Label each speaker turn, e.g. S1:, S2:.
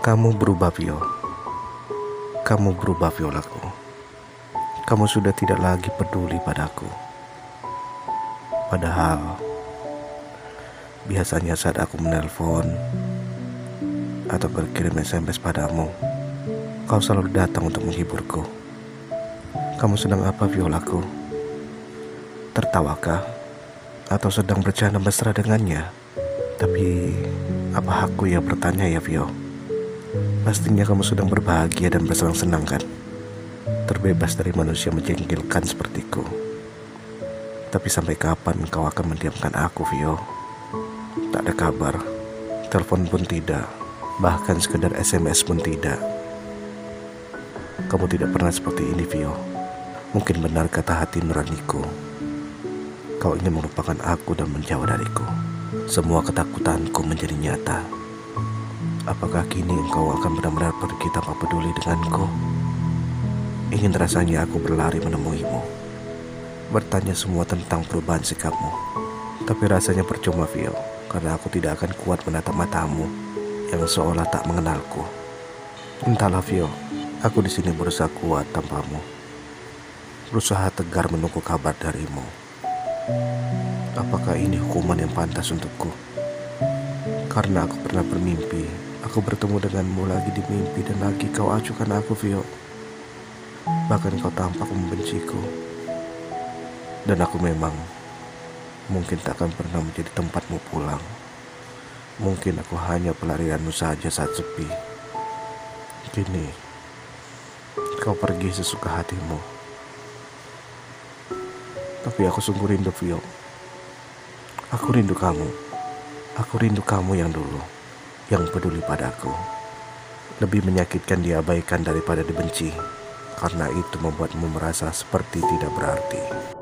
S1: Kamu berubah, Vio. Kamu berubah, Violaku. Kamu sudah tidak lagi peduli padaku. Padahal, biasanya saat aku menelpon atau berkirim SMS padamu, kau selalu datang untuk menghiburku. Kamu sedang apa, Violaku? Tertawakah? Atau sedang bercanda mesra dengannya? Tapi, apa aku yang bertanya ya, Vio? Pastinya kamu sedang berbahagia dan bersenang-senang kan? Terbebas dari manusia menjengkelkan sepertiku. Tapi sampai kapan kau akan mendiamkan aku, Vio? Tak ada kabar. Telepon pun tidak. Bahkan sekedar SMS pun tidak. Kamu tidak pernah seperti ini, Vio. Mungkin benar kata hati nuraniku. Kau ingin melupakan aku dan menjauh dariku. Semua ketakutanku menjadi nyata. Apakah kini engkau akan benar-benar pergi tanpa peduli denganku? Ingin rasanya aku berlari menemuimu. Bertanya semua tentang perubahan sikapmu. Tapi rasanya percuma, Vio. Karena aku tidak akan kuat menatap matamu yang seolah tak mengenalku. Entahlah, Vio. Aku di sini berusaha kuat tanpamu. Berusaha tegar menunggu kabar darimu. Apakah ini hukuman yang pantas untukku? Karena aku pernah bermimpi, aku bertemu denganmu lagi di mimpi dan lagi kau acuhkan aku, Vio. Bahkan kau tampak membenciku. Dan aku memang mungkin tak akan pernah menjadi tempatmu pulang. Mungkin aku hanya pelarianmu saja saat sepi. Kini, kau pergi sesuka hatimu. Tapi aku sungguh rindu Vio Aku rindu kamu Aku rindu kamu yang dulu Yang peduli padaku. Lebih menyakitkan diabaikan daripada dibenci. Karena itu membuatmu merasa seperti tidak berarti